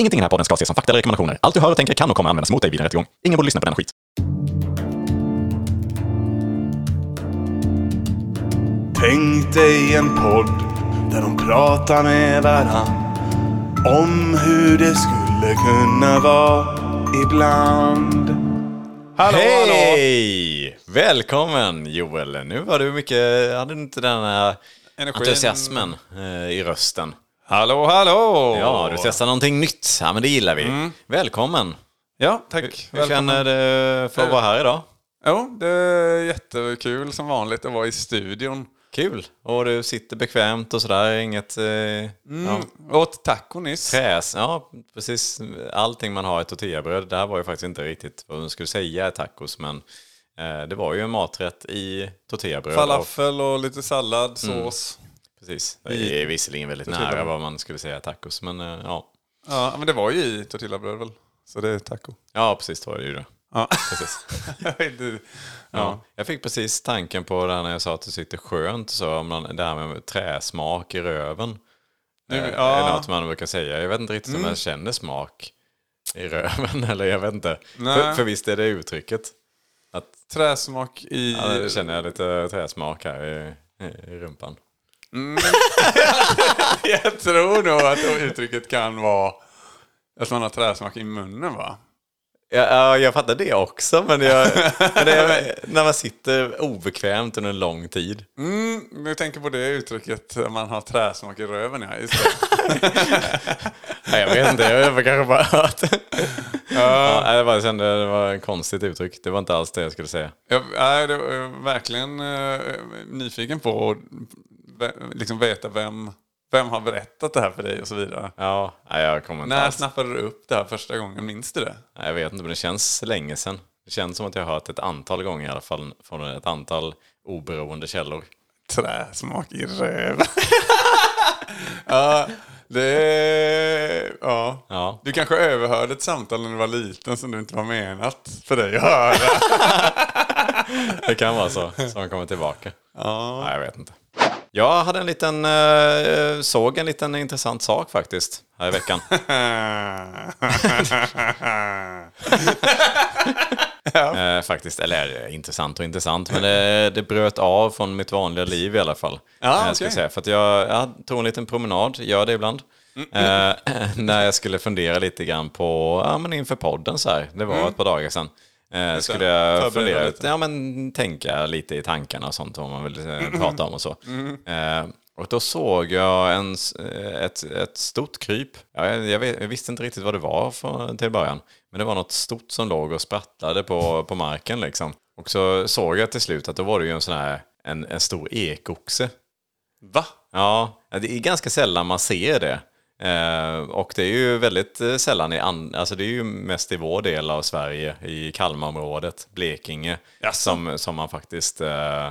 Ingenting i den här podden ska ses som fakta eller rekommendationer. Allt du hör och tänker kan och kommer användas mot dig vid en rättegång. Ingen borde lyssna på den skit. Tänk dig en podd där de pratar med varann om hur det skulle kunna vara ibland. Hallå, hallå! Hej! Välkommen Joel! Nu var du mycket, hade du inte den här Energin. entusiasmen eh, i rösten? Hallå, hallå! Ja, du testar någonting nytt. Ja, men det gillar vi. Välkommen! Ja, tack. Hur känner du för att vara här idag? Jo, det är jättekul som vanligt att vara i studion. Kul! Och du sitter bekvämt och sådär, inget eh, ja, Mm. Åt taco nyss. träs. Ja, precis. Allting man har i tortillabröd. Det här var ju faktiskt inte riktigt vad man skulle säga är tacos, men eh, det var ju en maträtt i tortillabröd. Falafel och lite sallad, sås. Precis. Det är visserligen väldigt nära vad man skulle säga tacos, men eh, ja. Ja, men det var ju i tortillabröd väl? Så det är taco. Ja, precis. Det var det ju det. Ja. Precis. Inte. Ja. Jag fick precis tanken på det här när jag sa att det sitter skönt, så om man, det här med träsmak i röven. Nu- Eh, ja. är något man brukar säga. Jag vet inte riktigt om jag känner smak i röven, eller jag vet inte. För, för visst är det uttrycket. Att, Träsmak i... ja, känner jag lite träsmak här i, i rumpan. Jag tror nog att uttrycket kan vara att man har träsmak i munnen va? Ja, ja, jag fattar det också, men, jag, men det är, när man sitter obekvämt under en lång tid. Mm, jag tänker på det uttrycket, att man har träsmak i röven ja. Just. Nej, jag vet inte, jag har kanske bara hört. Ja, jag bara kände det var ett konstigt uttryck. Det var inte alls det jag skulle säga. Jag är det var verkligen eh, nyfiken på liksom veta vem, vem har berättat det här för dig och så vidare. Ja, nej, jag kommer inte När alls. snappade du upp det här första gången? Minns du det? Nej, jag vet inte, men det känns länge sedan. Det känns som att jag har hört ett antal gånger i alla fall från ett antal oberoende källor. Träsmak i röven. ja, det... Ja. Ja, Du kanske överhörde ett samtal när du var liten som du inte var menat för dig att höra. det kan vara så, som kommer tillbaka. Ja. Nej, jag vet inte. Jag hade en liten, eh, såg en liten intressant sak faktiskt här i veckan. Eh, faktiskt, eller eh, intressant och intressant, men det, det bröt av från mitt vanliga liv i alla fall. Ja, Eh, okej. säga. För att jag, jag tog en liten promenad, gör det ibland. Eh, när jag skulle fundera lite grann på, ja men inför podden så här, det var ett par dagar sedan. Eh, skulle jag fundera, lite. ja men tänka lite i tankarna och sånt, vad man vill eh, prata om och så. Eh, och då såg jag en, eh, ett, ett stort kryp. Ja, jag, jag, vet, jag visste inte riktigt vad det var för, till början. Men det var något stort som låg och sprattlade på, på marken liksom. Och så såg jag till slut att då var det ju en sån här, en, en stor ekoxe. Va? Ja, det är ganska sällan man ser det. Eh, och det är ju väldigt eh, sällan i, an, alltså det är ju mest i vår del av Sverige, i Kalmarområdet, Blekinge, som, som man faktiskt eh,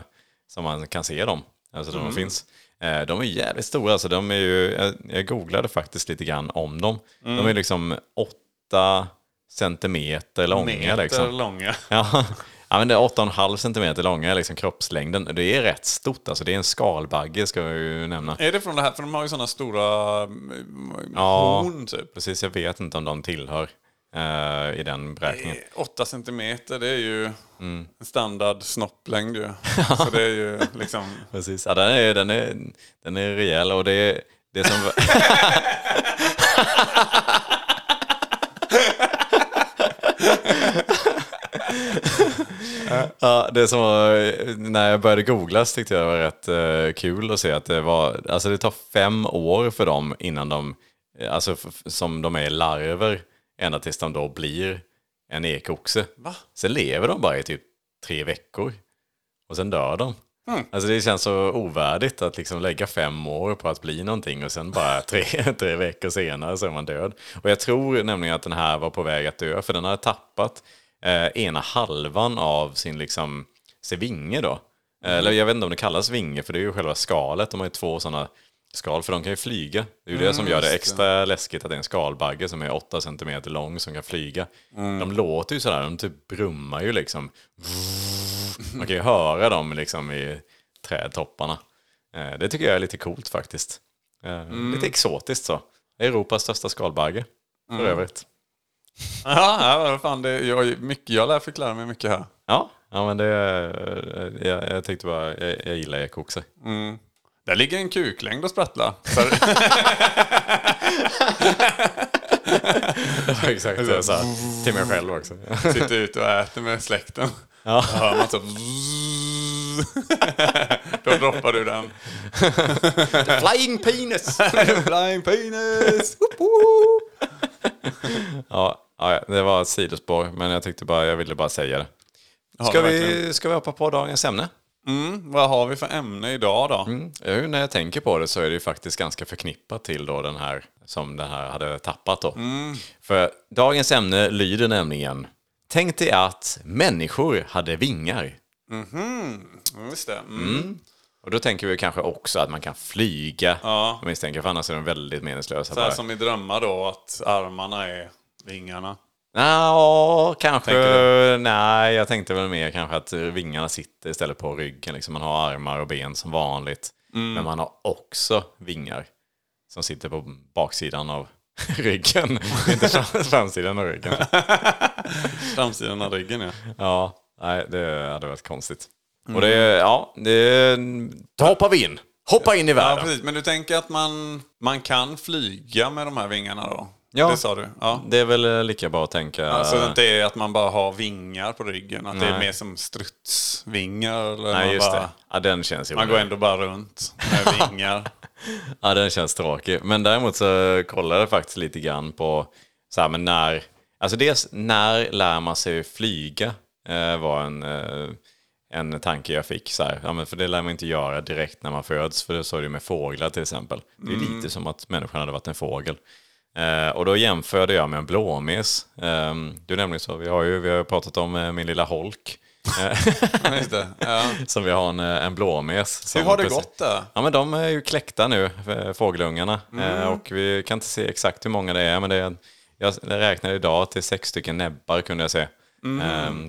som man kan se dem. Alltså de finns. Eh, de är jävligt stora, alltså de är ju, jag, jag googlade faktiskt lite grann om dem. De är liksom åtta centimeter långa. Meter liksom. långa. Ja. ja, men det är 8,5 centimeter långa, liksom kroppslängden. Det är rätt stort, alltså det är en skalbagge ska jag ju nämna. Är det från det här? För de har ju sådana stora mm, Ja. horn typ. Precis, jag vet inte om de tillhör eh, i den beräkningen. Åtta centimeter, det är ju Mm. standard snopplängd ju. Så det är ju liksom... Precis, ja, den, är, den, är, den är rejäl och det är det som... Ja, det som var, när jag började googla så tyckte jag det var rätt eh, kul att se att det var, alltså det tar fem år för dem innan de, eh, alltså som de är larver, ända tills de då blir en ekoxe. Va? Sen lever de bara i typ tre veckor. Och sen dör de. Alltså det känns så ovärdigt att liksom lägga fem år på att bli någonting och sen bara tre, tre veckor senare så är man död. Och jag tror nämligen att den här var på väg att dö för den hade tappat eh, ena halvan av sin liksom sin vinge då. Eh, Eller jag vet inte om det kallas vinge för det är ju själva skalet. De har ju två sådana skal för de kan ju flyga. Det är ju det som gör det extra läskigt att det är en skalbagge som är 8 cm lång som kan flyga. De låter ju sådär, de typ brummar ju liksom. Man kan ju höra dem liksom i trädtopparna. Eh, Det tycker jag är lite coolt faktiskt. Eh, Lite exotiskt så. Europas största skalbagge. för övrigt. Ja, ja fan, det, jag, mycket, jag lär fick lära mig mycket här. Ja, ja men det... Jag, jag tänkte bara, jag, jag gillar ekoxer. Där ligger en kuklängd och sprattlar. Så, Exakt, så sa till mig själv också. sitter ute och äter med släkten. Ja. Då hör man så... Då droppar du den. Flying penis! Flying penis! ja, ja, det var ett sidospår, men jag tyckte bara, jag ville bara säga det. Ja, Ska verkligen. vi, ska vi hoppa på dagens ämne? Mm, vad har vi för ämne idag då? Mm. Ja, när jag tänker på det så är det ju faktiskt ganska förknippat till då den här som den här hade tappat då. För dagens ämne lyder nämligen Tänk dig att människor hade vingar. Just det. Mm. Och då tänker vi kanske också att man kan flyga. Ja. Misstänker, för annars är de väldigt meningslösa. Så här bara. som i drömmar då, att armarna är vingarna. Ja, kanske. Nej, jag tänkte väl mer kanske att vingarna sitter istället på ryggen. Liksom man har armar och ben som vanligt. Mm. Men man har också vingar som sitter på baksidan av ryggen. Inte fram- framsidan av ryggen. Framsidan av ryggen ja. Ja, nej, det hade varit konstigt. Och det, ja, det... Då hoppar vi in. Hoppa in i Ja, världen. precis. Men du tänker att man, man kan flyga med de här vingarna då? Ja. Det sa du? Ja. Det är väl lika bra att tänka... Alltså det är att man bara har vingar på ryggen? Att det är Nej. mer som strutsvingar? Eller Nej, just bara, det. Ja, den känns ju... man går ändå bara runt med vingar. Ja, den känns tråkig. Men däremot så kollade jag faktiskt lite grann på så här, men när... Alltså dels, när lär man sig flyga? Eh, var en, eh, en tanke jag fick. Så här. Ja, men för det lär man inte göra direkt när man föds. För det är det med fåglar till exempel. Det är lite som att människan hade varit en fågel. Eh, och då jämförde jag med en blåmes. Eh, är nämligen så, vi har ju vi har pratat om eh, min lilla holk. Det. Ja. som vi har en, eh, en blåmes. Hur har det precis- gått där? Ja, men de är ju kläckta nu, eh, fågelungarna. Eh, och vi kan inte se exakt hur många det är, men det är, jag räknade idag till sex stycken näbbar kunde jag se. Eh,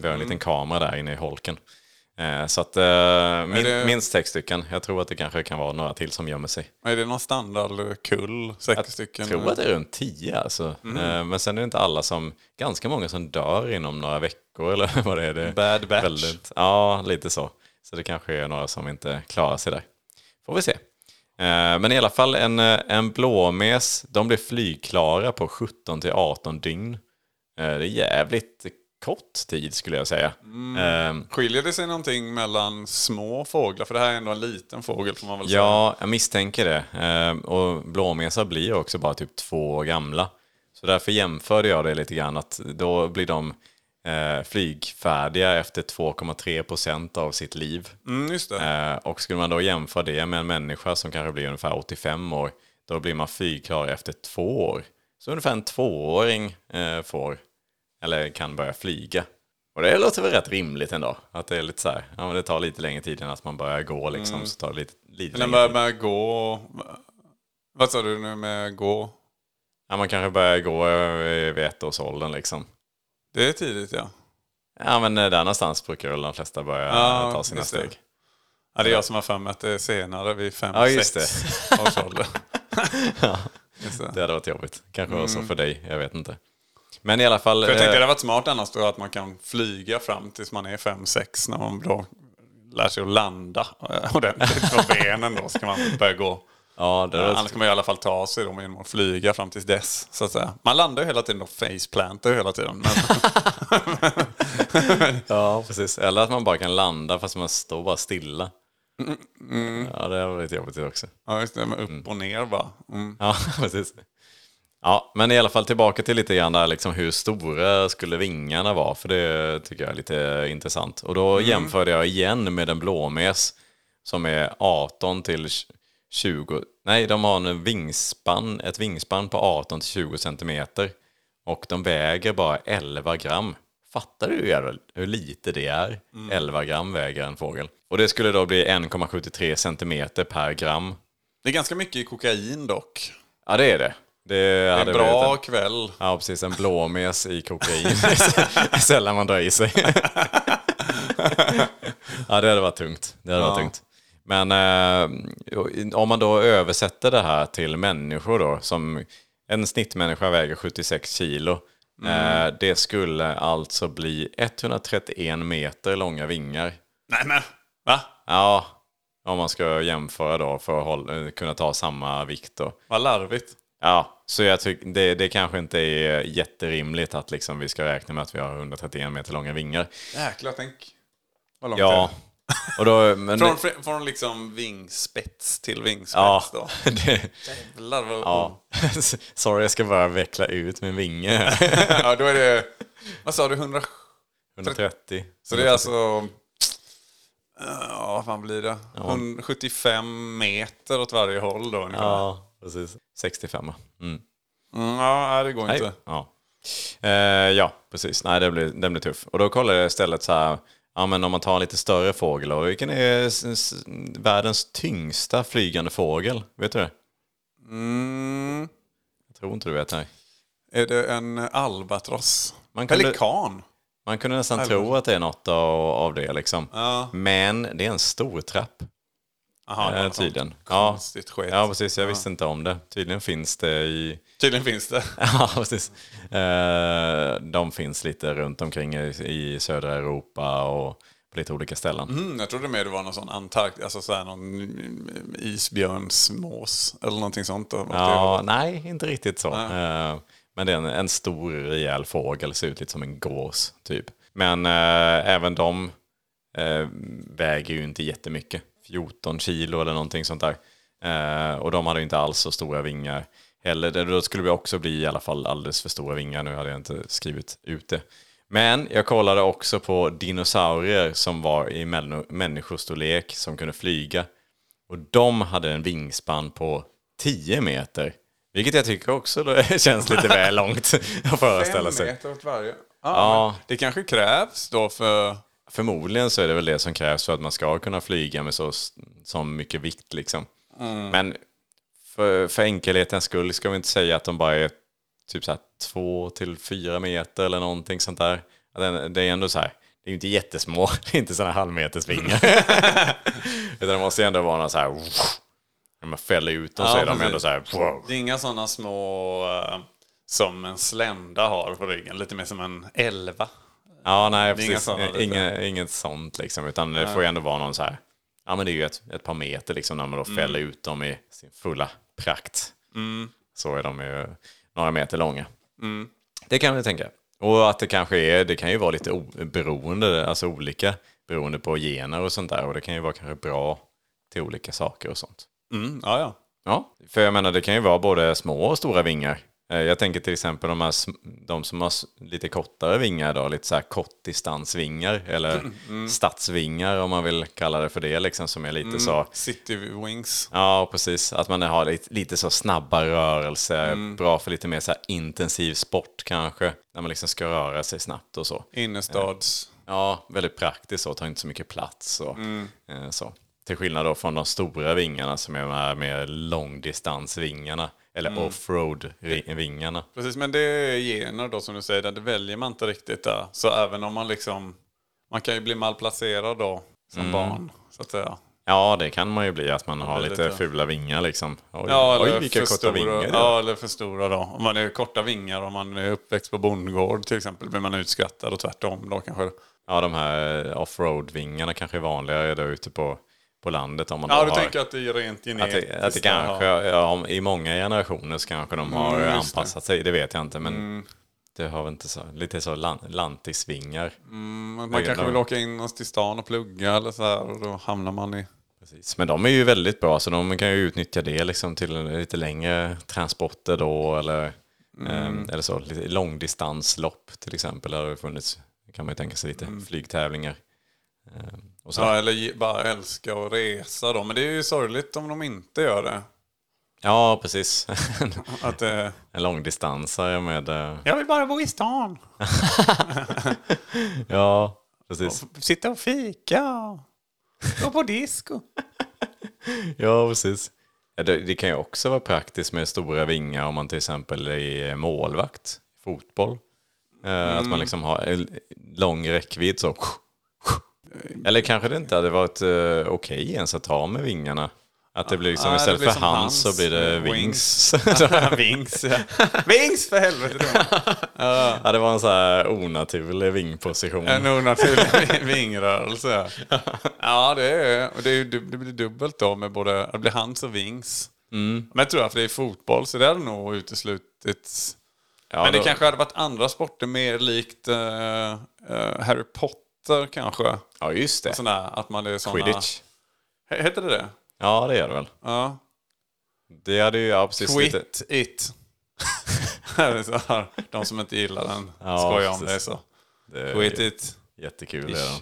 vi har en liten kamera där inne i holken. Eh, så att eh, min, det- minst sex stycken. Jag tror att det kanske kan vara några till som gömmer sig. Är det någon standardkull? Sex stycken? Jag tror att det är runt tio alltså. Eh, men sen är det inte alla som, ganska många som dör inom några veckor eller vad det är. Det Bad batch. Väldigt, ja, lite så. Så det kanske är några som inte klarar sig där. Får vi se. Men i alla fall en, en blåmes, de blir flygklara på 17 till 18 dygn. Det är jävligt kort tid skulle jag säga. Eh, Skiljer det sig någonting mellan små fåglar? För det här är ändå en liten fågel får man väl säga. Ja, jag misstänker det. Eh, Och blåmesar blir också bara typ två år gamla. Så därför jämförde jag det lite grann att då blir de eh, flygfärdiga efter 2,3 procent av sitt liv. Mm, just det. Eh, och skulle man då jämföra det med en människa som kanske blir ungefär 85 år, då blir man flygklar efter två år. Så ungefär en tvååring eh, får, eller kan börja flyga. Och det låter väl rätt rimligt ändå. Att det är lite så här, ja men det tar lite längre tid än att man börjar gå liksom. Så tar det lite, lite Men längre börjar tid. med gå... Vad sa du nu med gå? Ja, man kanske börjar gå eh, vid ettårsåldern liksom. Det är tidigt ja. Ja men eh, där någonstans brukar väl de flesta börja Ja, ta sina just det. steg. ja. Det är jag som har för mig att det är senare vid fem, Ja, just sex års ålder. Just det. Det hade varit jobbigt. Kanske var så för dig, jag vet inte. Men i alla fall. Mm. För jag tänkte eh, det hade varit smart annars då att man kan flyga fram tills man är fem sex när man då lär sig att landa eh, ordentligt på benen då. Så kan man börja gå. Ja, det hade Annars kan man i alla fall ta sig då genom att flyga fram tills dess. Så att säga. Man landar ju hela tiden och faceplantar hela tiden. Men, Ja, precis. Eller att man bara kan landa fast man står bara stilla. Ja, det har varit jobbigt också. ja, just det, med upp och ner bara. Mm. Ja, precis. Ja, men i alla fall tillbaka till lite grann där liksom hur stora skulle vingarna vara? För det tycker jag är lite intressant. Och då jämförde jag igen med en blåmes som är 18 till 20. Nej, de har en vingspann, ett vingspann på 18 till 20 centimeter. Och de väger bara 11 gram. Fattar du hur, lite det är? 11 gram väger en fågel. Och det skulle då bli 1,73 centimeter per gram. Det är ganska mycket kokain dock. Ja, det är det. Det, är en bra en- kväll. Ja, precis. En blåmes i kokain. Sällan man drar i sig. ja, det hade varit tungt. Det hade varit tungt. Men eh, om man då översätter det här till människor då, som En snittmänniska väger 76 kilo. Eh, det skulle alltså bli 131 meter långa vingar. Nej men, va? Ja, om man ska jämföra då för att hålla, kunna ta samma vikt då. Vad larvigt. Ja, så jag tycker det, det kanske inte är jätterimligt att liksom vi ska räkna med att vi har 131 meter långa vingar. Jäklar, tänk. Vad långt Ja, och då... Men det är. Från, från liksom vingspets till vingspets ja, då. det, Jävlar vad... ja. Sorry, jag ska bara veckla ut min vinge. ja, då är det... Vad sa du? 100... 130. Så det är alltså... Ja, vad fan blir det? 175 meter åt varje håll då ungefär. Ja, precis. 65. Mm. Mm, ja, det går Nej. inte. Ja. Eh, ja, precis. Nej, det blir, den blir tuff. Och då kollar jag istället så här, ja men om man tar en lite större fågel, och vilken är världens tyngsta flygande fågel? Vet du det? Mm, Jag tror inte du vet det. är det en albatross? Man kunde- Pelikan? Man kunde nästan tro att det är något av, av det liksom. Ja. Men det är en stor trapp. Var Eh, tydligen. Ja. Skit. Ja, precis. Jag visste inte om det. Tydligen finns det i... Tydligen finns det. Ja, precis. Eh, de finns lite runt omkring i, i södra Europa och på lite olika ställen. Mm, jag trodde mer det var någon sån Antarktis, alltså såhär någon isbjörnsmås eller någonting sånt. Ja, nej, inte riktigt så. Eh, men det är en, en stor rejäl fågel, ser ut lite som en gås typ. Men eh, även de eh, väger ju inte jättemycket. 14 kilo eller någonting sånt där. Eh, och de hade inte alls så stora vingar heller. Det- Då skulle vi också bli i alla fall alldeles för stora vingar. Nu hade jag inte skrivit ut det. Men jag kollade också på dinosaurier som var i män- människostorlek som kunde flyga. Och de hade en vingspann på 10 meter. Vilket jag tycker också då känns lite väl långt att föreställa Fem sig. meter åt varje. Ja, Ja. Det kanske krävs då för... Förmodligen så är det väl det som krävs för att man ska kunna flyga med så, så mycket vikt liksom. Men för, för enkelhetens skull ska vi inte säga att de bara är typ så här två till fyra meter eller någonting sånt där. Det är ändå så här, det är inte jättesmå, det är inte sådana halvmetersvingar. Utan det måste ändå vara någon så här, när man fäller ut dem så Ja, är de precis. ändå så här, wow. Det är inga sådana små eh, som en slända har på ryggen. Lite mer som en elva. Ja, nej, inga precis. lite. Inga, inget sånt liksom. Utan det får ju ändå vara någon så här, ja men det är ju ett, ett par meter liksom när man då fäller Mm. ut dem i sin fulla prakt. Så är de ju några meter långa. Mm. Det kan vi tänka. Och att det kanske är, det kan ju vara lite beroende, alltså olika beroende på gener och sånt där. Och det kan ju vara kanske bra till olika saker och sånt. Mm, ja, ja. Ja, för jag menar det kan ju vara både små och stora vingar. Eh, Jag tänker till exempel de, här, de som har lite kortare vingar då, lite så här kortdistansvingar eller stadsvingar om man vill kalla det för det liksom som är lite så City Wings. Ja, precis. Att man har lite, lite så snabba rörelser, bra för lite mer så intensiv sport kanske. När man liksom ska röra sig snabbt och så. Innerstads. Ja, väldigt praktiskt så, tar inte så mycket plats och eh, så. Till skillnad då från de stora vingarna som är de här mer långdistansvingarna. Eller offroad-vingarna. Precis, men det är gener då som du säger, det väljer man inte riktigt där. Så även om man liksom, man kan ju bli malplacerad då som barn, så att säga. Ja, det kan man ju bli att man har lite lite- fula vingar liksom. Oj, Ja, oj eller vilka för korta stora, vingar. är. Ja, eller för stora då. Om man är korta vingar, om man är uppväxt på bondgård till exempel, blir man utskrattad och tvärtom då kanske. Ja, de här offroad-vingarna kanske är vanligare där ute på, på landet. Om man Ja, du har, tänker att det är rent att genetiskt. det, att det kanske, ja. i många generationer så kanske de har Mm, anpassat sig. Det vet jag inte, men det har väl inte så, lite så lan, lantisvingar. Mm, Man kanske de- vill åka in till stan och plugga eller så här och då hamnar man i... Precis. Men de är ju väldigt bra, så de kan ju utnyttja det liksom till lite längre transporter då, eller, Mm. ehm, eller så, lite långdistanslopp till exempel. Där det har funnits, kan man ju tänka sig lite flygtävlingar. Och så. Mm. Ja, eller bara älska att resa då. Men det är ju sorgligt om de inte gör det. Ja, precis. Att, eh, en långdistansare med... eh, jag vill bara bo i stan. Ja, precis. Sitta och fika. Gå på disco. Ja, precis. Ja, det, det kan ju också vara praktiskt med stora vingar om man till exempel är målvakt i fotboll. Eh, Att man liksom har lång räckvidd så. Eller kanske det inte hade varit eh, okej ens att ta med vingarna. Att det blir liksom det istället blir för hans, hans, så blir det eh, wings. Wings, ja. Wings för helvete! ja, det var en så här onaturlig vingposition. En onaturlig vingrörelse. Ja, det, är, det, är, det blir dubbelt då med både, det blir hands och wings. Mm. Men jag tror att det är fotboll så det hade nog uteslutits. Ja, Men det då- kanske hade varit andra sporter mer likt eh, eh, Harry Potter kanske. Ja, just det. Där, att man är såna... Quidditch. He- Heter det det? Ja, det gör det väl. Ja. Det hade ju, ja precis. Lite, Quit it. så här, De som inte gillar den Ja, skojar om det så. det Quit it. Jättekul den.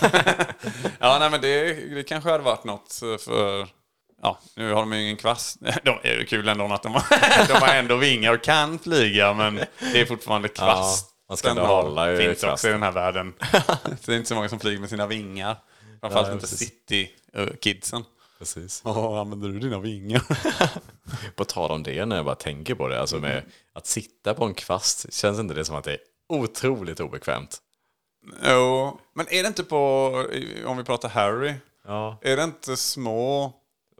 Ja, nej men det, det kanske hade varit något för... Ja, nu har de ju ingen kvast. De är ju kul ändå att de har, de har ändå vingar och kan flyga, men det är fortfarande kvast. Man ska ändå hålla i finns också i den här världen. Det är inte så många som flyger med sina vingar. Framförallt Ja, inte city-kidsen. Precis. Åh, använder du dina vingar? På tal om det, när jag bara tänker på det, alltså med att sitta på en kvast, känns inte det som att det är otroligt obekvämt? Jo, men är det inte på, om vi pratar Harry, Ja. är det inte små...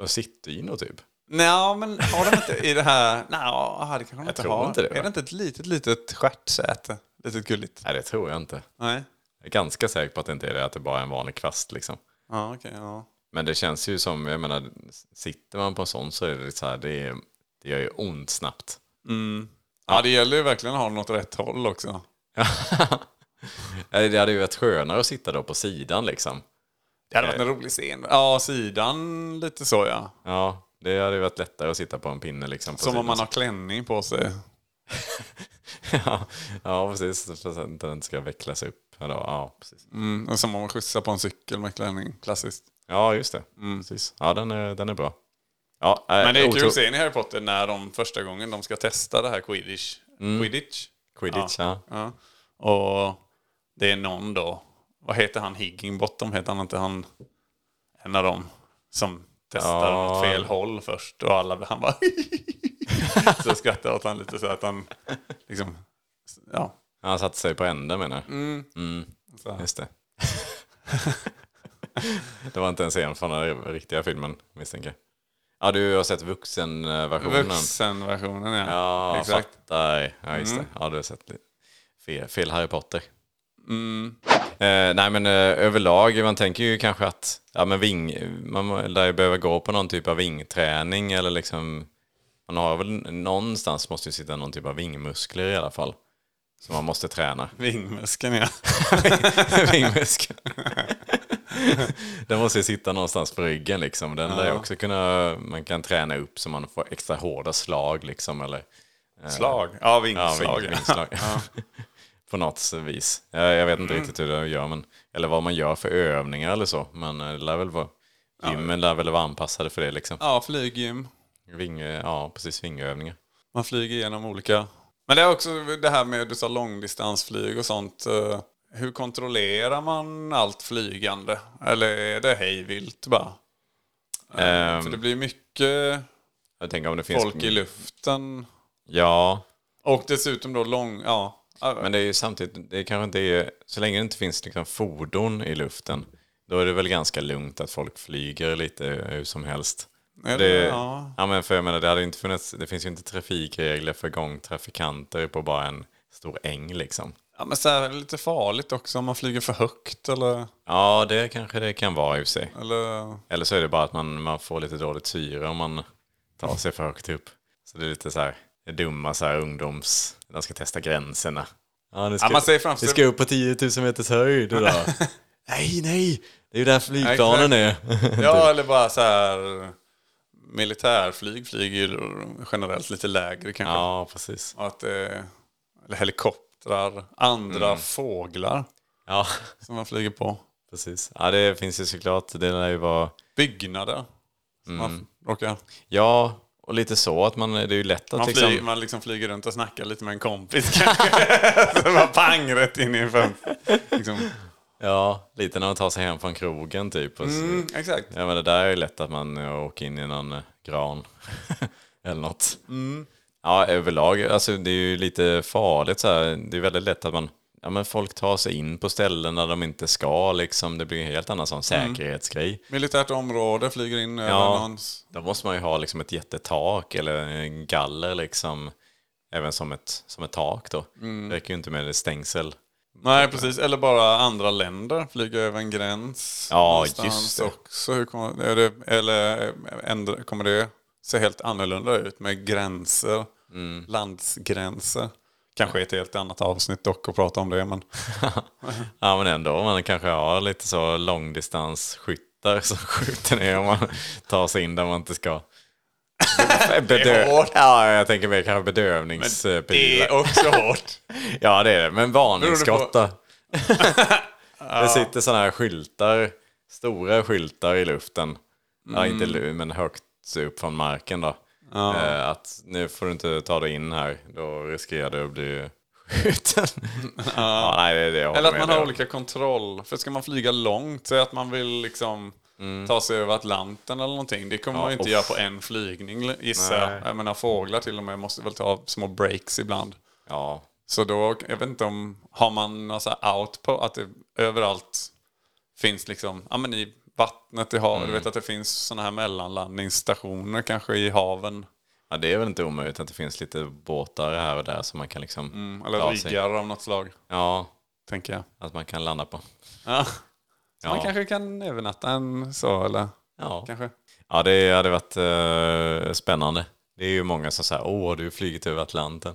Sittdynor typ? Nej, men har de inte i det här... Nej, det kanske de inte har. inte det? Är det inte ett litet, litet stjärtsäte? Litet gulligt? Nej, det tror jag inte. Nej. Jag är ganska säker på att det inte är det, att det bara är en vanlig kvast liksom. Ja, okej. ja. Men det känns ju som, jag menar, sitter man på en sån så är det så här, det, är, det gör ju ont snabbt. ja, det gäller ju verkligen att ha åt rätt håll också. Det hade ju varit skönare att sitta då på sidan liksom. Det hade varit en rolig scen. Ja, sidan lite så ja. Ja, det hade ju varit lättare att sitta på en pinne liksom. Som om man har klänning på sig. ja, ja, precis. Den ska vecklas upp. Ja, då, ja, precis. Mm, och som om man skjutsar på en cykel med klänning. Klassiskt. ja just det. Precis. Ja, den är, den är bra. Ja, äh, Men det är kul att se i Harry Potter när de första gången de ska testa det här quidditch. Quidditch? Quidditch, ja. Ja. Och det är någon då, vad heter han, Higginbottom heter han inte han, en av dem som testar Ja. åt fel håll först och alla, han bara så jag åt han lite så att han liksom, ja. Han satte sig på änden menar jag. Mm. Så. Just det. det var inte en scen från den riktiga filmen misstänker jag. Ja, du har sett vuxenversionen. Vuxenversionen ja. Ja, Exakt. fattar. Ja, just det. Ja, du har sett. Fel, fel Harry Potter. Eh, nej, men eh, överlag, man tänker ju kanske att ja, men ving, man lär ju behöva gå på någon typ av vingträning eller liksom... Man har väl någonstans måste ju sitta någon typ av vingmuskler i alla fall. Som man måste träna. Vingmuskeln ja. Vingmuskeln. Den måste ju sitta någonstans på ryggen liksom. Den lär ju också kunna, man kan träna upp så man får extra hårda slag liksom. Eller, Slag? Ja, ja, vingslag. ving, Ja, vingslag. på något vis. Jag, jag vet inte riktigt hur det gör, men, eller vad man gör för övningar eller så. Men eh, det lär väl vara, gymmen lär väl vara anpassade för det liksom. ja flyggym. Ving, ja, precis, vingövningar. Man flyger igenom olika... Men det är också det här med du sa långdistansflyg och sånt. eh, Hur kontrollerar man allt flygande? Eller är det hejvilt bara? Ehm, För det blir mycket jag tänker om det finns... folk i luften. Ja, Och dessutom då lång... Ja. Men det är ju samtidigt, det kanske inte är, så länge det inte finns liksom fordon i luften, då är det väl ganska lugnt att folk flyger lite hur som helst. Eller, Det, ja. ja. men för jag menar, det, hade inte funnits, det finns ju inte trafikregler för gångtrafikanter på bara en stor äng liksom. ja, men så här, lite farligt också om man flyger för högt eller... Ja, det kanske det kan vara i och för sig. eller Eller så är det bara att man, man får lite dåligt syre om man tar sig för högt upp. Så det är lite så här, det dumma så här ungdoms... De ska testa gränserna. Ja, det ska, Ja, man säger framför- ska upp på 10 000 meters höjd idag. nej, nej! Det är ju där flygplanen är. ja, eller bara så här... Militärflyg flyger ju generellt lite lägre kanske. ja, precis. Och Att, eh, eller helikoptrar, andra Mm. fåglar Ja, som man flyger på. precis. Ja, det finns ju såklart. Det lär ju vara... Byggnader. som Mm. Man råkar. Ja, och lite så att man... Det är ju lätt att Man, liksom... flyger, man liksom flyger runt och snackar lite med en kompis kanske. så bara pang rätt in i en. Liksom. Ja, lite när man tar sig hem från krogen typ. Mm, exakt. Ja, men det där är ju lätt att man eh, åker in i någon eh, gran. Eller något. Mm. Ja, överlag, alltså det är ju lite farligt så här. Det är väldigt lätt att man, ja, men folk tar sig in på ställen där de inte ska. Liksom. Det blir en helt annan sån säkerhetsgrej. Militärt område, flyger in över Ja, någons... då måste man ju ha liksom ett jättetak eller en galler liksom. Även som ett, som ett tak då. Mm. Det räcker ju inte med stängsel. Nej, precis. Eller bara andra länder, flyga över en gräns. Ja, just det. Också. Hur kommer, det, eller ändra, kommer det se helt annorlunda ut med gränser? Mm. Landsgränser. Kanske ett helt annat avsnitt dock att prata om det. Men Ja men ändå, man kanske har lite så långdistansskyttar som skjuter ner om man tar sig in där man inte ska. Bedö- hårt. ja, jag tänker mer kanske det bedövningspilar. är också hårt. Ja det är det, men varningsskott då. Beroende Det sitter sådana här skyltar, stora skyltar i luften. Ja, inte Mm. men högt upp från marken då. Eh, att nu får du inte ta dig in här, då riskerar du att bli skjuten. ja, nej, det är det Eller att man har olika kontroll. För ska man flyga långt, säg att man vill liksom ta sig över Atlanten eller någonting. Det kommer man ju inte uff. göra på en flygning gissar jag. Jag menar fåglar till och med måste väl ta små breaks ibland. Ja, Så då, jag vet inte om, har man någon så här out på att det överallt finns liksom, ja men i vattnet, i havet, du vet att det finns sådana här mellanlandningsstationer kanske i haven. Ja, det är väl inte omöjligt att det finns lite båtar här och där som man kan liksom... Mm, Eller riggar av något slag, Ja, tänker jag. att man kan landa på. Ja. Ja. man kanske kan övernatta en så, eller Ja, kanske. ja det hade varit eh, spännande. Det är ju många som säger åh, har du flugit över Atlanten?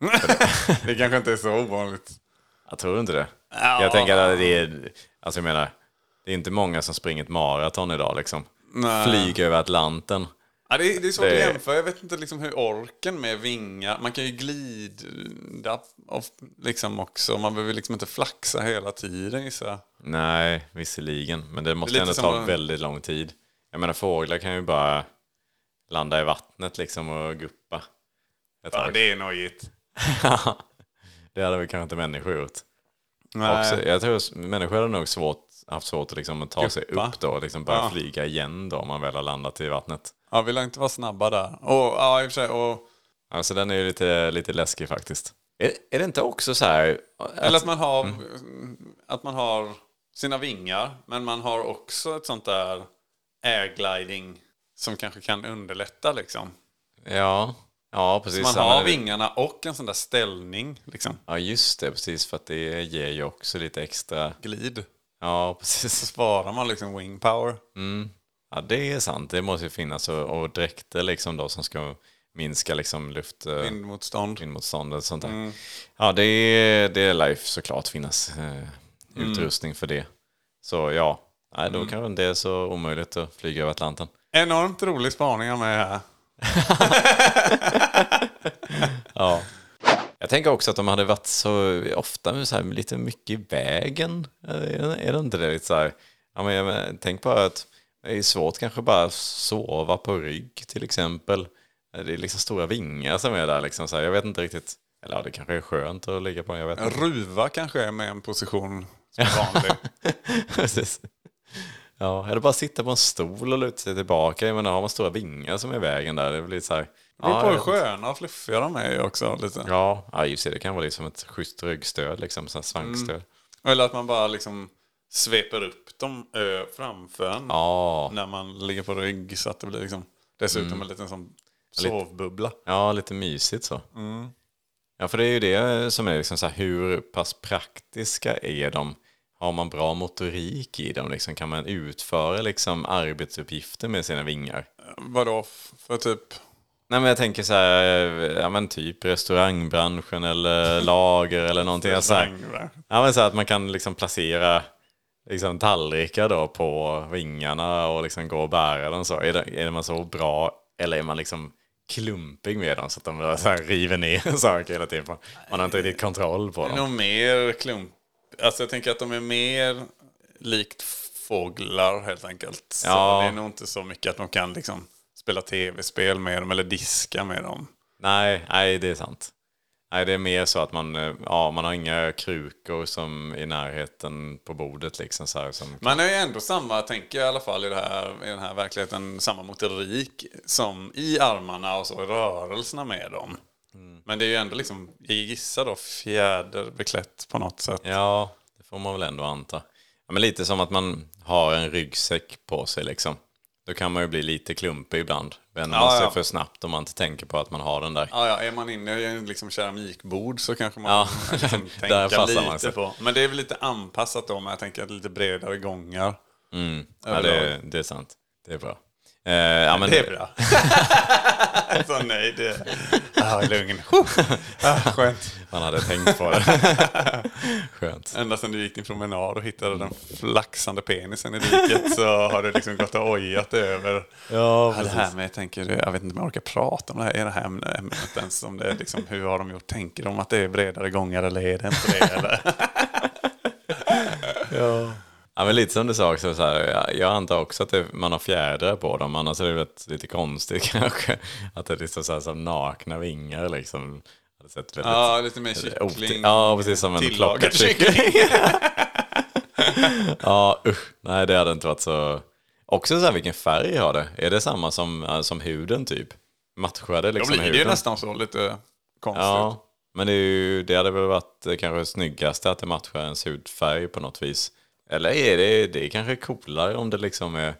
Det kanske inte är så ovanligt. Jag tror inte det. Ja. Jag tänker att det är, alltså jag menar, det är inte många som springer ett maraton idag liksom. Nej. Flyg över Atlanten. Ja, det, är, det är svårt Det- att jämföra. Jag vet inte liksom hur orken med vingar. Man kan ju glida och liksom också. Man behöver liksom inte flaxa hela tiden gissar. Nej, visserligen. Men det måste lite ändå ta att- väldigt lång tid. Jag menar fåglar kan ju bara landa i vattnet liksom och guppa. Ja, det är nojigt. det hade väl kanske inte människor gjort. Nej. Också, jag tror människor hade nog svårt, haft svårt att, liksom, att ta sig Guppa. upp då och liksom börja Ja. flyga igen då om man väl har landat i vattnet. Ja, vi lär inte vara snabba där. Och, ja, i och för sig. Och, Alltså den är ju lite, lite läskig faktiskt. Är, är det inte också så här... eller att man, har, Mm. att man har sina vingar, men man har också ett sånt där airgliding som kanske kan underlätta liksom. Ja, ja Så precis. man Ja, har vingarna och en sån där ställning, liksom. Ja, just det. Precis, för att det ger ju också lite extra... Glid. Ja, Så precis. sparar man liksom wing power. Ja, det är sant. Det måste ju finnas. Och, och dräkter liksom då som ska minska liksom luft... eh, Vindmotstånd. vindmotstånd och sånt där. Mm. Ja, det, är- det lär ju såklart finnas eh, Mm. utrustning för det. Så ja, nej, då kanske det inte är så omöjligt att flyga över Atlanten. Enormt rolig spaning av mig här. Ja. Jag tänker också att de hade varit så ofta så här, lite mycket i vägen. Är är det inte det? Lite så här, ja, men, tänk på att det är svårt kanske bara att sova på rygg till exempel. Det är liksom stora vingar som är där. Liksom, så här, jag vet inte riktigt. Eller ja, det kanske är skönt att ligga på. Jag vet inte. Ruva kanske är med en position som är vanlig. Precis. Ja, eller bara sitta på en stol och luta sig tillbaka. Jag menar, har man stora vingar som är i vägen där, det blir så här... Det beror på hur sköna och fluffiga de är också. Lite. Ja, ja, just det. Det kan vara liksom ett schysst ryggstöd, liksom, så här svankstöd. Eller att man bara liksom sveper upp dem ö, framför en Ja, när man ligger på rygg. Så att det blir liksom dessutom en liten sån sovbubbla. ja, lite mysigt så. Mm. Ja, för det är ju det som är liksom så här, hur pass praktiska är de? Har man bra motorik i dem? Liksom, kan man utföra liksom, arbetsuppgifter med sina vingar? Vadå för typ? Nej men jag tänker så här, ja men typ restaurangbranschen eller lager eller någonting. Så här, ja men så här att man kan liksom placera liksom tallrikar då på vingarna och liksom gå och bära dem så. Är, det, är man så bra eller är man liksom klumpig med dem så att de så här river ner saker hela tiden? Man har inte riktigt kontroll på Det är dem. nog mer klump. Alltså jag tänker att de är mer likt fåglar helt enkelt. Så Ja. det är nog inte så mycket att de kan liksom spela tv-spel med dem eller diska med dem. Nej, nej det är sant. Nej, det är mer så att man, eh, ja, man har inga krukor som i närheten på bordet liksom så här som Man har ju ändå samma, tänker jag i alla fall i, det här, i den här verkligheten, samma motorik som i armarna och så rörelserna med dem. Men det är ju ändå liksom, jag gissar då, fjäderbeklätt på något sätt. Ja, det får man väl ändå anta. Ja, men lite som att man har en ryggsäck på sig liksom. Då kan man ju bli lite klumpig ibland. Vänder man Ja, sig ja. för snabbt om man inte tänker på att man har den där. Ja, ja, är man inne i en liksom keramikbord så kanske man Ja, liksom där tänka lite på. Men det är väl lite anpassat då, men jag tänker att lite bredare gångar. Mm. Ja, det, det är sant. Det är bra. Eh, ja, men det är bra. så nej, det... Ah, lugn. Ah, skönt. Man hade tänkt på det. Skönt. Ända sedan du gick din promenad och hittade den flaxande penisen i diket så har du liksom gått och ojat över Ja, Ja, det här med, jag tänker, jag vet inte om jag orkar prata om det här, är det här ämnet ens om det är liksom, hur har de gjort? Tänker de att det är bredare gångar eller är det inte det? Eller? Ja, men lite som du sa också, så här, jag, antar också att det, man har fjädrar på dem, annars är det väl lite konstigt kanske. Att det är liksom så här, som nakna vingar liksom. Väldigt, Ja, lite mer kyckling. Ja, precis som en Tillagad plockad kyckling. ja, usch. Nej, det hade inte varit så... Också så här, vilken färg har det? Är det samma som, äh, som huden typ? Matchar det liksom blir det ju huden? nästan så lite konstigt. Ja, men det, är ju, det hade väl varit eh, kanske snyggaste att det matchar ens hudfärg på något vis. Eller är det, det är kanske coolare om det liksom är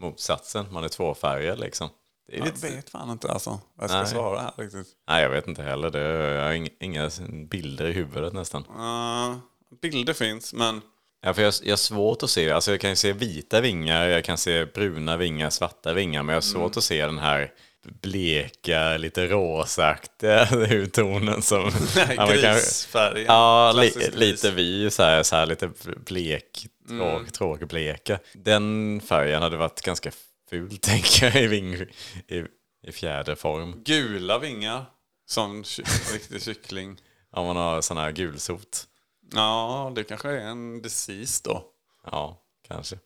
motsatsen, man är tvåfärgad liksom. Det är Jag lite, vet fan inte alltså vad jag ska Nej. svara här riktigt. nej, jag vet inte heller. Det, jag har ing- inga bilder i huvudet nästan. Uh, bilder finns, men Ja, för jag, jag har svårt att se, alltså jag kan ju se vita vingar, jag kan se bruna vingar, svarta vingar, men jag har svårt Mm. att se den här bleka, lite rosaktiga hudtonen som... Ja, grisfärgen. Ja, li, lite vi, så här, så här lite blek, tråk, Mm. tråkbleka. Den färgen hade varit ganska ful, tänker jag, i, ving, i, i fjäderform. Gula vingar. Som riktig kyckling. Om man har sån här gulsot. Ja, det kanske är en disease då. Ja, kanske.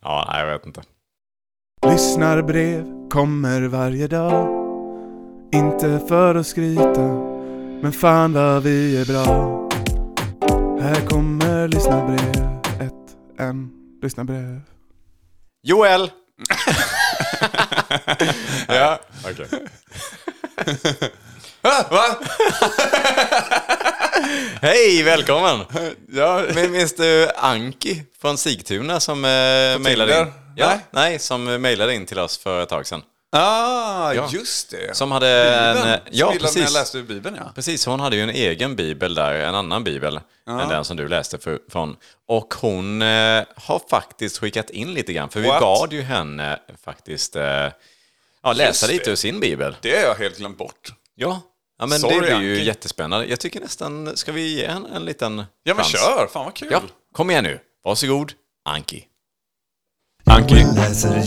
ja, nej, jag vet inte. Lyssnarbrev kommer varje dag Inte för att skryta Men fan vad vi är bra Här kommer lyssnarbrev Ett, en, lyssnarbrev Joel! Ja. Okej. Ah, va? Hej, välkommen! Ja, Men Minns du Anki från Sigtuna som eh, mejlade in? Ja, Nej. nej. som mejlade in till oss för ett tag sedan. ah, Ja. just det. Som hade en... Bibeln. eh, Ja, Som när jag precis. läste ur Bibeln, ja. Precis, hon hade ju en egen bibel där, en annan bibel än den som du läste för, från. Och hon eh, har faktiskt skickat in lite grann, för vi What? bad ju henne faktiskt eh, ja, läsa lite ur sin bibel. Det har jag helt glömt bort. Ja, ja men Sorry, det blir ju Anki. jättespännande. Jag tycker nästan, ska vi ge henne en liten Ja, men chans? kör. Fan vad kul. Ja, kom igen nu. Varsågod, Anki. Anki.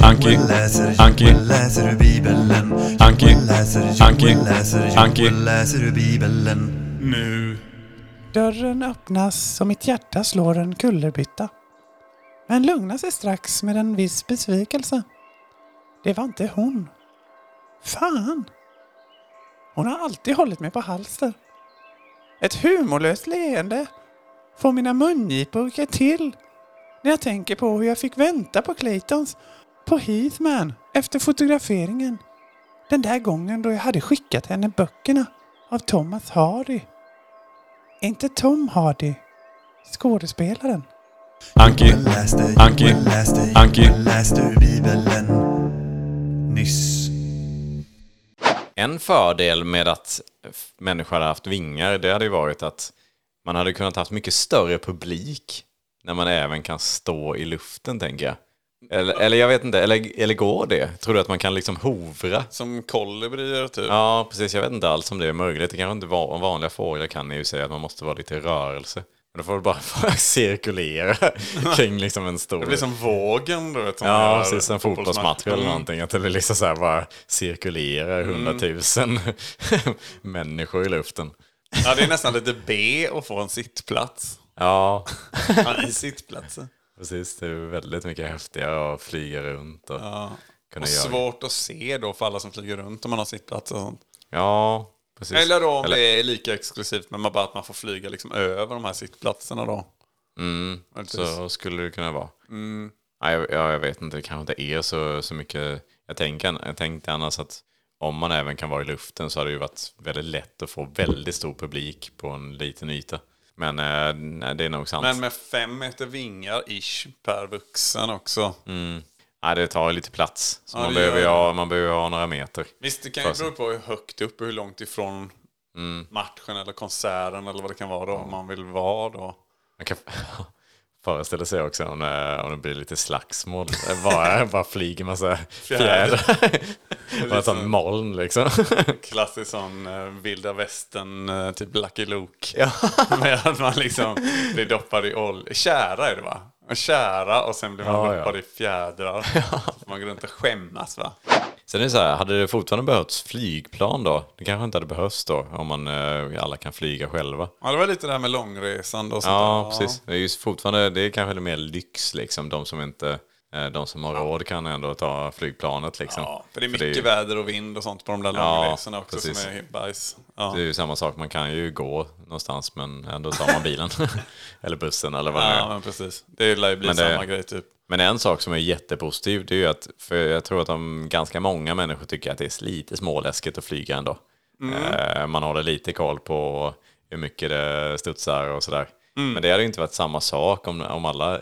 Anki. läser, Anki. läser ur Bibeln. Anki. läser, Anki. läser, Anki. läser ur Bibeln. Nu Dörren öppnas och mitt hjärta slår en kullerbytta. Men lugnar sig strax med en viss besvikelse. Det var inte hon. Fan! Hon har alltid hållit mig på halster. Ett humorlöst leende får mina mungipor till när jag tänker på hur jag fick vänta på Claytons på Heathman efter fotograferingen. Den där gången då jag hade skickat henne böckerna av Thomas Hardy. Inte Tom Hardy. Skådespelaren. Anki. Anki. Anki. Nyss. En fördel med att människor hade haft vingar, det hade ju varit att man hade kunnat haft mycket större publik när man även kan stå i luften, tänker jag. Eller, eller jag vet inte, eller, eller går det? Tror du att man kan liksom hovra? Som kolibrier typ. Ja, precis. Jag vet inte alls om det är möjligt. Det kanske inte va- vanliga fåglar kan ju säga att man måste vara lite i rörelse. Men då får du bara cirkulera kring liksom en stor... Det blir som vågen du vet. Ja, precis. En fotbollsmatch eller Mm. någonting. Att det blir liksom så här bara cirkulerar hundratusen människor i luften. Ja, det är nästan lite B att få en sittplats. Ja, Ja, I sittplatsen. precis. Det är väldigt mycket häftigare att flyga runt och Ja. kunna Och göra. svårt att se då för alla som flyger runt om man har sittplats och sånt. Ja, precis. Eller då om Eller- det är lika exklusivt men bara att man får flyga liksom över de här sittplatserna då. Mm, så skulle det kunna vara. Mm. Nej, jag, ja, jag vet inte, det kanske inte är så, så mycket. Jag, tänker, jag tänkte annars att om man även kan vara i luften så hade det ju varit väldigt lätt att få väldigt stor publik på en liten yta. Men eh, det är nog sant. Men med fem meter vingar ish per vuxen också. nej, det tar lite plats. Så Ja, man, behöver ha, man behöver ha några meter. Visst, det kan ju bero på hur högt upp och hur långt ifrån matchen eller konserten eller vad det kan vara då. Om man vill vara då. Man kan föreställa sig också om det, om det blir lite slagsmål. Det Bara, bara flyger massa fjädrar. Ett sånt moln liksom. Klassisk sån uh, vilda västern, typ Lucky Luke. Ja. Med att man liksom blir doppad i olja. Kära är det va? Och kära och sen blir man Ja, ja. doppad i fjädrar. Så man går runt och skämmas va? Sen är det så här, hade det fortfarande behövts flygplan då? Det kanske inte hade behövts då, om man eh, alla kan flyga själva. Ja, det var lite det här med långresan och sånt Ja, där. precis. Det är ju fortfarande, det är kanske lite mer lyx liksom. De som inte, eh, de som har råd kan ändå ta flygplanet liksom. Ja, för det är mycket ju- väder och vind och sånt på de där Ja, långresorna också precis. som är bajs. Ja. Det är ju samma sak, man kan ju gå någonstans men ändå tar man bilen. eller bussen eller vad det ja, är. men precis. Det lär ju bli Men det- samma grej typ. Men en sak som är jättepositiv, det är ju att, för jag tror att de, ganska många människor tycker att det är lite småläskigt att flyga ändå. Eh, man håller lite koll på hur mycket det studsar och sådär. Men det hade ju inte varit samma sak om, om alla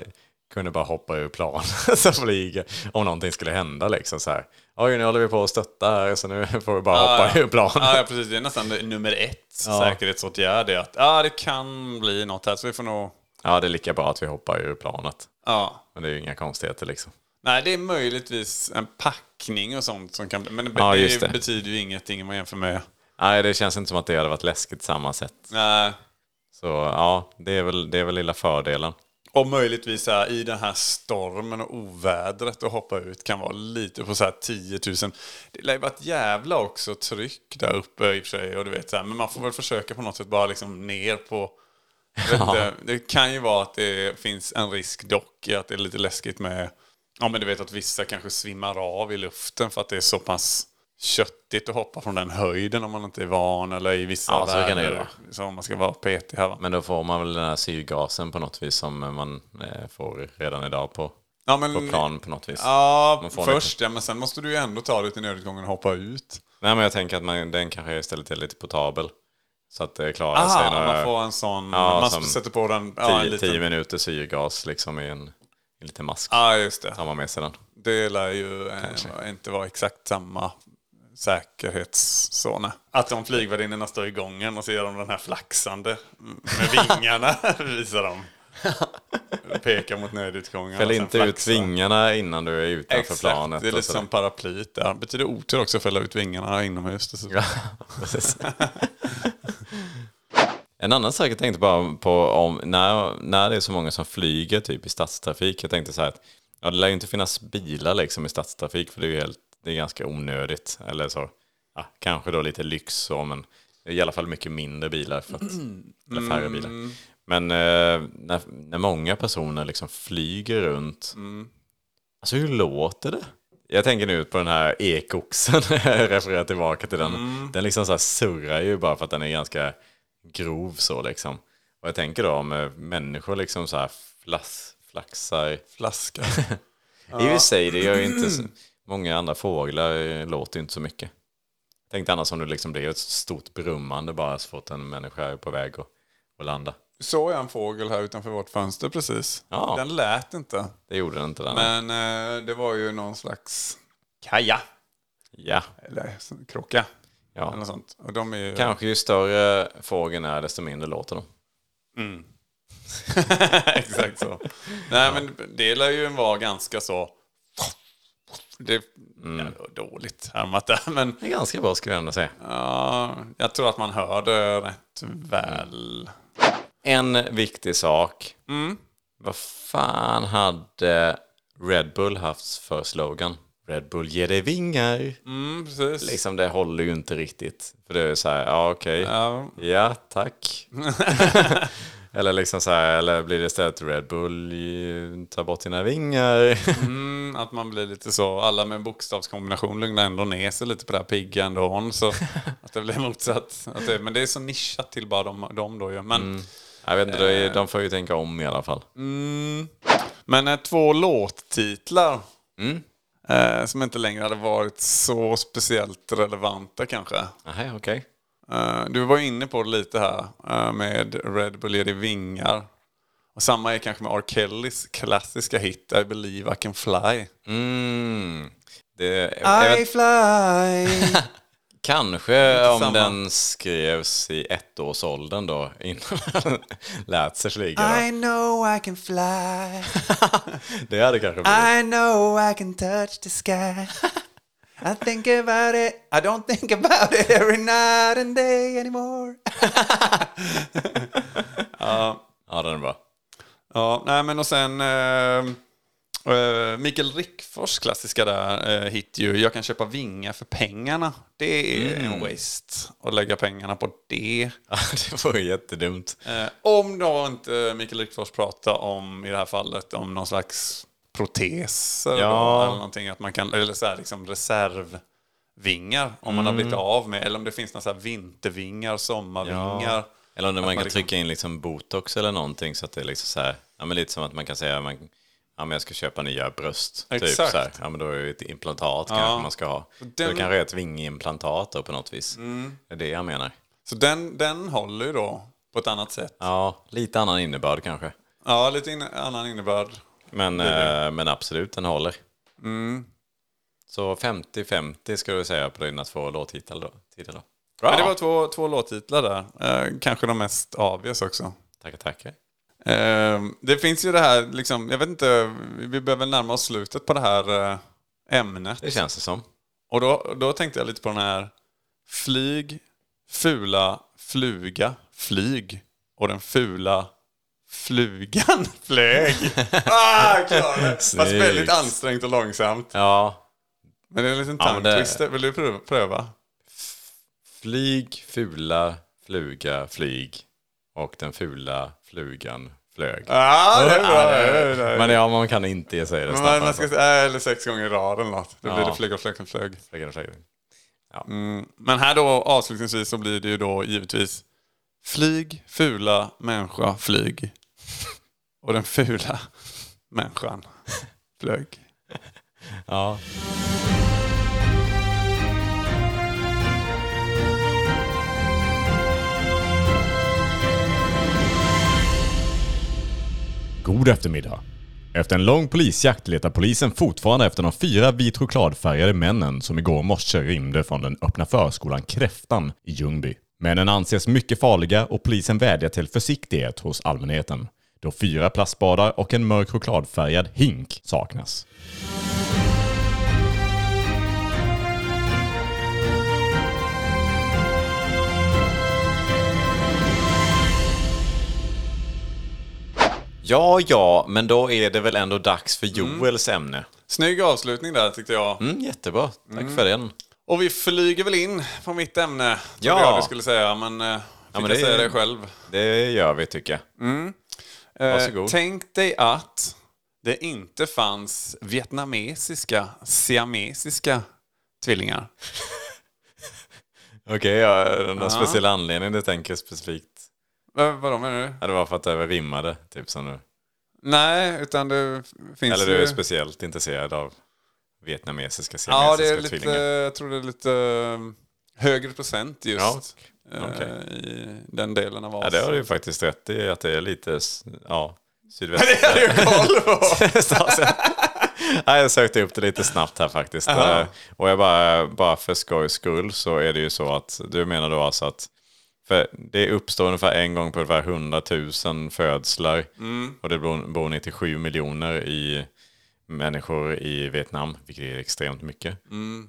kunde bara hoppa ur planet och flyga. Om någonting skulle hända liksom så här. Oj, nu håller vi på att stötta här så nu får vi bara hoppa ja. ur planet. Ja, ja, precis. Det är nästan nummer ett Ja. säkerhetsåtgärd. Att ah, det kan bli något här så vi får nog... Ja, det är lika bra att vi hoppar ur planet. Ja. Men det är ju inga konstigheter liksom. Nej, det är möjligtvis en packning och sånt som kan bli... Men Ja, det, det. betyder ju ingenting om man jämför med... Nej, det känns inte som att det hade varit läskigt samma sätt. Nej. Så ja, det är väl, det är väl lilla fördelen. Och möjligtvis här, i den här stormen och ovädret att hoppa ut kan vara lite på så här 10 000. Det lär ju vara ett jävla också tryck där uppe i och för sig. Och du vet, så här, men man får väl försöka på något sätt bara liksom ner på... Inte, det kan ju vara att det finns en risk dock i att det är lite läskigt med... Ja men du vet att vissa kanske svimmar av i luften för att det är så pass köttigt att hoppa från den höjden om man inte är van eller i vissa Ja, så kan det vara. Så om man ska vara petig här va. Men då får man väl den här syrgasen på något vis som man eh, får redan idag på, Ja, men, på plan på något vis. Ja, först ja, men sen måste du ju ändå ta dig till nödutgången och hoppa ut. Nej, men jag tänker att man, den kanske istället är lite portabel. Så att det klarar sig Ah, några man får en sån, Ja, man sätter på den, ja, en tio, liten, tio minuter syrgas liksom i en, en liten mask. Ja, just det. Tar man med sig den. Det lär ju eh, inte vara exakt samma säkerhetszon. Att de flygvärdinnorna står i gången och ser de den här flaxande med vingarna visar de. Pekar mot nödutgången. Fäll inte ut vingarna innan du är utanför Exakt, planet. det är lite sådär. som paraplyet där. Betyder otur också att fälla ut vingarna inomhus. Ja. En annan sak jag tänkte bara på om när, när det är så många som flyger typ i stadstrafik. Jag tänkte så här att ja, det lär ju inte finnas bilar liksom i stadstrafik för det är ju helt, det är ganska onödigt. Eller så, ja, kanske då lite lyx så, men i alla fall mycket mindre bilar. För att, eller färre bilar. Men eh, när, när många personer liksom flyger runt, alltså hur låter det? Jag tänker nu på den här ekoxen, jag refererar tillbaka till den. Den liksom så surrar ju bara för att den är ganska grov så liksom. Och jag tänker då om eh, människor liksom så här flas, flaxar. Flaska. I och för sig, det gör ju inte så, många andra fåglar eh, låter ju inte så mycket. Tänk dig annars om det liksom blir ett stort brummande bara så fort en människa är på väg att, att landa. Såg jag en fågel här utanför vårt fönster precis. Ja. Den lät inte. Det gjorde den inte den. Men eh, det var ju någon slags kaja. Ja, Eller krocka. ja. Eller sånt. Och de är ju... Kanske ju större fågeln är desto mindre låter de. Exakt så. Nej men det lär ju vara ganska så... Det är Mm. ja, dåligt härmat där. Men Det är ganska bra skulle jag ändå säga. ja, jag tror att man hör det rätt väl. En viktig sak. Vad fan hade Red Bull haft för slogan? Red Bull ger dig vingar. Mm, precis. Liksom det håller ju inte riktigt. För det är så här, ja okej. Ja, Ja, tack. eller liksom så här, eller blir det istället Red Bull tar bort dina vingar? mm, att man blir lite så, alla med bokstavskombination lugnar ändå ner sig lite på det här pigga ändå. Så att det blir motsatt. Att det, men det är så nischat till bara de, de då ju. Men, jag vet inte, de- de får ju tänka om i alla fall. mm, men eh, två låttitlar. Mm. Eh, som inte längre hade varit så speciellt relevanta kanske. Nej, okej. Eh, du var inne på det lite här eh, med Red Bull ger dig vingar. Och samma är kanske med R. Kellys klassiska hit I believe I can fly. Mm. Det, vet, fly. kanske om samma. den skrevs i ettårsåldern då, innan han lät sig flyga. då. know I can fly. Det hade kanske blivit. I know I can touch the sky. I think about it. I don't think about it every night and day anymore. Ja, den är bra. Ja, nej men och sen eh, eh, Mikael Rickfors klassiska där eh, hit ju. Jag kan köpa vingar för pengarna. Det är en waste att lägga pengarna på det. Ja, det var ju jättedumt. Eh, om då inte Mikael Rickfors pratar om, i det här fallet, om någon slags proteser Ja. då, eller någonting. Att man kan, eller så här, liksom reservvingar om man har blivit av med. Eller om det finns några så här vintervingar, sommarvingar. Eller om man, man kan liksom- trycka in liksom botox eller någonting så att det är liksom så här, ja men lite som att man kan säga, man, ja men jag ska köpa nya bröst. Typ Exakt. så här. Ja men då är det ett implantat kanske man ska ha. Så Den- det kanske är ett vingimplantat då på något vis. Det är det jag menar. Så den, den håller ju då på ett annat sätt. Ja, lite annan innebörd kanske. Ja, lite in, annan innebörd. Men, eh, men absolut, den håller. Mm. Så 50-50 ska du säga på dina två låttitlar då. Titlar då. Ja, det var två, två låttitlar där. Eh, kanske de mest obvious också. Tackar, tackar. Eh, det finns ju det här, liksom, jag vet inte, vi behöver närma oss slutet på det här eh, ämnet. Det känns det som. Och då, då tänkte jag lite på den här flyg, fula, fluga, flyg och den fula flugan flög. ah. Fast väldigt ansträngt och långsamt. Ja, Men det är en liten Ja, det-. Vill du pröva? Flyg, fula, fluga, flyg. Och den fula flugan flög. Ja, det är bra. det är bra. Men ja, man kan inte säga det Men snabbt. man ska säga, eller sex gånger i rad eller något. Då blir Ja. det flyg och flög och flög. Flög, flög. Mm. Men här då avslutningsvis så blir det ju då givetvis flyg, fula, människa, flyg. Och den fula människan flög. Ja. God eftermiddag. Efter en lång polisjakt letar polisen fortfarande efter de fyra vit chokladfärgade männen som igår morse rymde från den öppna förskolan Kräftan i Ljungby. Männen anses mycket farliga och polisen vädjar till försiktighet hos allmänheten. Då fyra plastbadar och en mörk chokladfärgad hink saknas. Ja, ja, men då är det väl ändå dags för Joels ämne. Snygg avslutning där tyckte jag. Mm, jättebra, tack för den. Och vi flyger väl in på mitt ämne. Ja. Ja. jag du skulle säga, men, eh, fick men jag säga det själv. Det gör vi tycker jag. Eh, Varsågod. tänk dig att det inte fanns vietnamesiska, siamesiska tvillingar. Okej, ja, den där speciella anledningen du tänker specifikt. Eh, vadå menar du? Ja, det var för att det rimmade, typ som nu. Nej, utan det finns Eller du ju... är speciellt intresserad av vietnamesiska, Ja, siamesiska det är lite, tvillingar. jag tror det är lite eh, högre procent just Ja, eh, okej. i den delen av Ja, Asien. det har du ju faktiskt rätt i, att det är lite, ja, sydväst. Det hade jag koll på! Nej, jag sökte upp det lite snabbt här faktiskt. Aha. Eh, Och jag bara, bara för skojs skull så är det ju så att du menar då alltså att för det uppstår ungefär en gång på ungefär 100 000 födslar. Och det bor, bor 97 miljoner i människor i Vietnam, vilket är extremt mycket.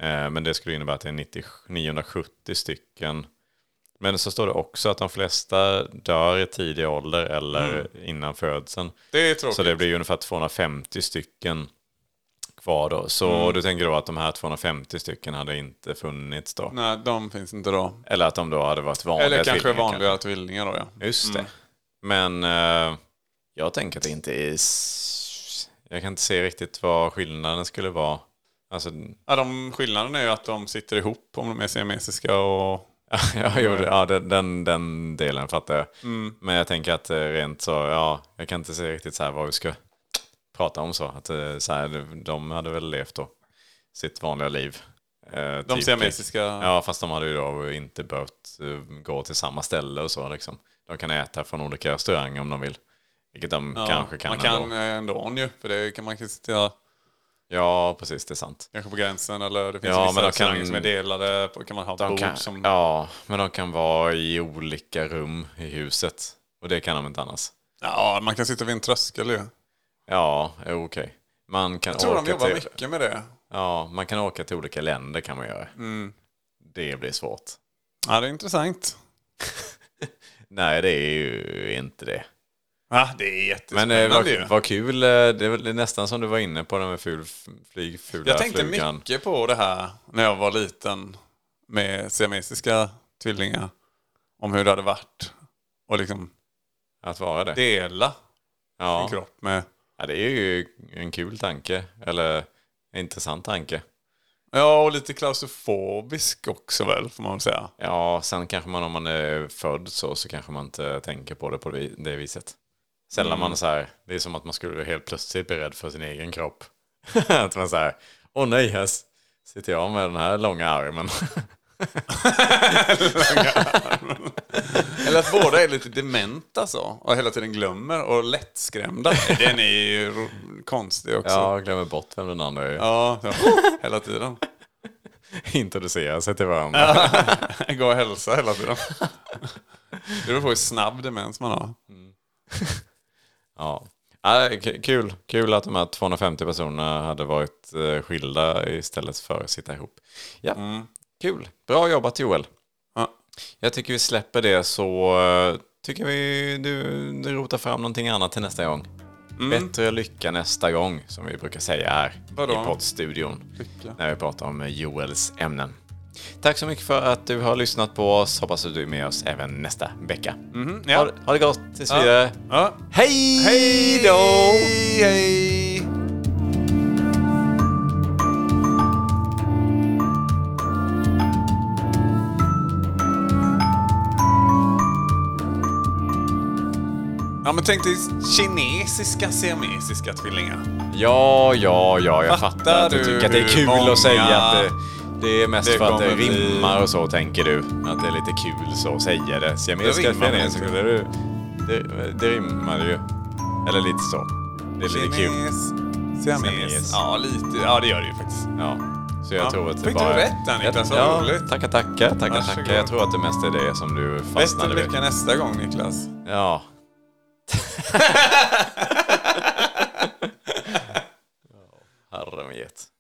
Eh, Men det skulle innebära att det är 90, 970 stycken. Men så står det också att de flesta dör i tidig ålder eller innan födseln. Det är tråkigt. Så det blir ungefär 250 stycken kvar då. Så du tänker då att de här 250 stycken hade inte funnits då? Nej, de finns inte då. Eller att de då hade varit vanliga Eller kanske vanliga tvillingar då ja. kanske. Just det. Men eh, jag tänker att det inte är... Jag kan inte se riktigt vad skillnaden skulle vara. Alltså, ja de, skillnaden är ju att de sitter ihop om de är siamesiska och... ja, jo, ja den, den, delen fattar jag. Men jag tänker att eh, rent så, ja, jag kan inte se riktigt så här vad vi ska prata om så. Att eh, så här, de hade väl levt då. sitt vanliga liv. Eh, De typ- siamesiska... Ja, fast de hade ju då inte behövt eh, gå till samma ställe och så liksom. De kan äta från olika restauranger om de vill. Vilket de Ja, kanske kan Man kan ändå. ändå, ändå ju, för det kan man sitta Ja, precis, det är sant. kanske på gränsen eller det finns Ja, vissa restauranger kan- som är delade. Kan man ha De bord kan, som... Ja, men de kan vara i olika rum i huset. Och det kan de inte annars. Ja, man kan sitta vid en tröskel ju. Ja, okej. Man kan Jag tror de åka jobbar till... mycket med det. Ja, man kan åka till olika länder kan man göra. Mm. Det blir svårt. Ja, det är intressant. Nej, det är ju inte det. Ja, det är Men jättespännande eh, vad, vad kul. eh, Det är nästan som du var inne på det med ful, flyg, fula Jag tänkte flugan. mycket på det här när jag var liten med siamesiska tvillingar. Om hur det hade varit. Och liksom Att vara det. dela ja. kropp med... ja, det är ju en kul tanke. Eller en intressant tanke. Ja, och lite klaustrofobisk också väl, får man väl säga. Ja, sen kanske man om man är född så, så kanske man inte tänker på det på det viset. Sällan Mm. man så här, det är som att man skulle helt plötsligt bli rädd för sin egen kropp. att man så här, åh nej, här sitter jag med den här långa armen. Eller att båda är lite dementa så. Och hela tiden glömmer och lättskrämda. Den är ju konstig också. ja, glömmer bort vem den andra är. Ja, ja. hela tiden. Introducera sig till varandra. Gå och hälsa hela tiden. Det beror på hur snabb demens man har. Ja. Ja, k- kul. kul att de här 250 personerna hade varit eh, skilda istället för att sitta ihop. Ja, kul. Bra jobbat Joel. Ja. Jag tycker vi släpper det så eh, tycker vi du, du rotar fram någonting annat till nästa gång. Bättre lycka nästa gång, som vi brukar säga här Vadå? i poddstudion. Lycka. När vi pratar om Joels ämnen. Tack så mycket för att du har lyssnat på oss. Hoppas att du är med oss även nästa vecka. ja. Ha, ha det gott tills vidare. Ja. Hej Hej då! Hej, Ja men tänk dig kinesiska siamesiska tvillingar. Ja, ja, ja, jag Fattar fattar att du tycker att det är kul att säga att det, det är mest det för att det rimmar och så, tänker du. Att det är lite kul så att säga det. Siamesiska kinesiska, det, det, det rimmar ju. Eller lite så. Det är lite kul. Siames. Ja, lite. Ja, det gör det ju faktiskt. Ja. Så jag Ja. tror att det Fick bara... du rätt där, Niklas? Vad Ja, roligt. tackar, tackar, tackar, tackar. Jag tror att det mest är det som du Bättre fastnade vid. lycka nästa gång Niklas. Ja. herre min get.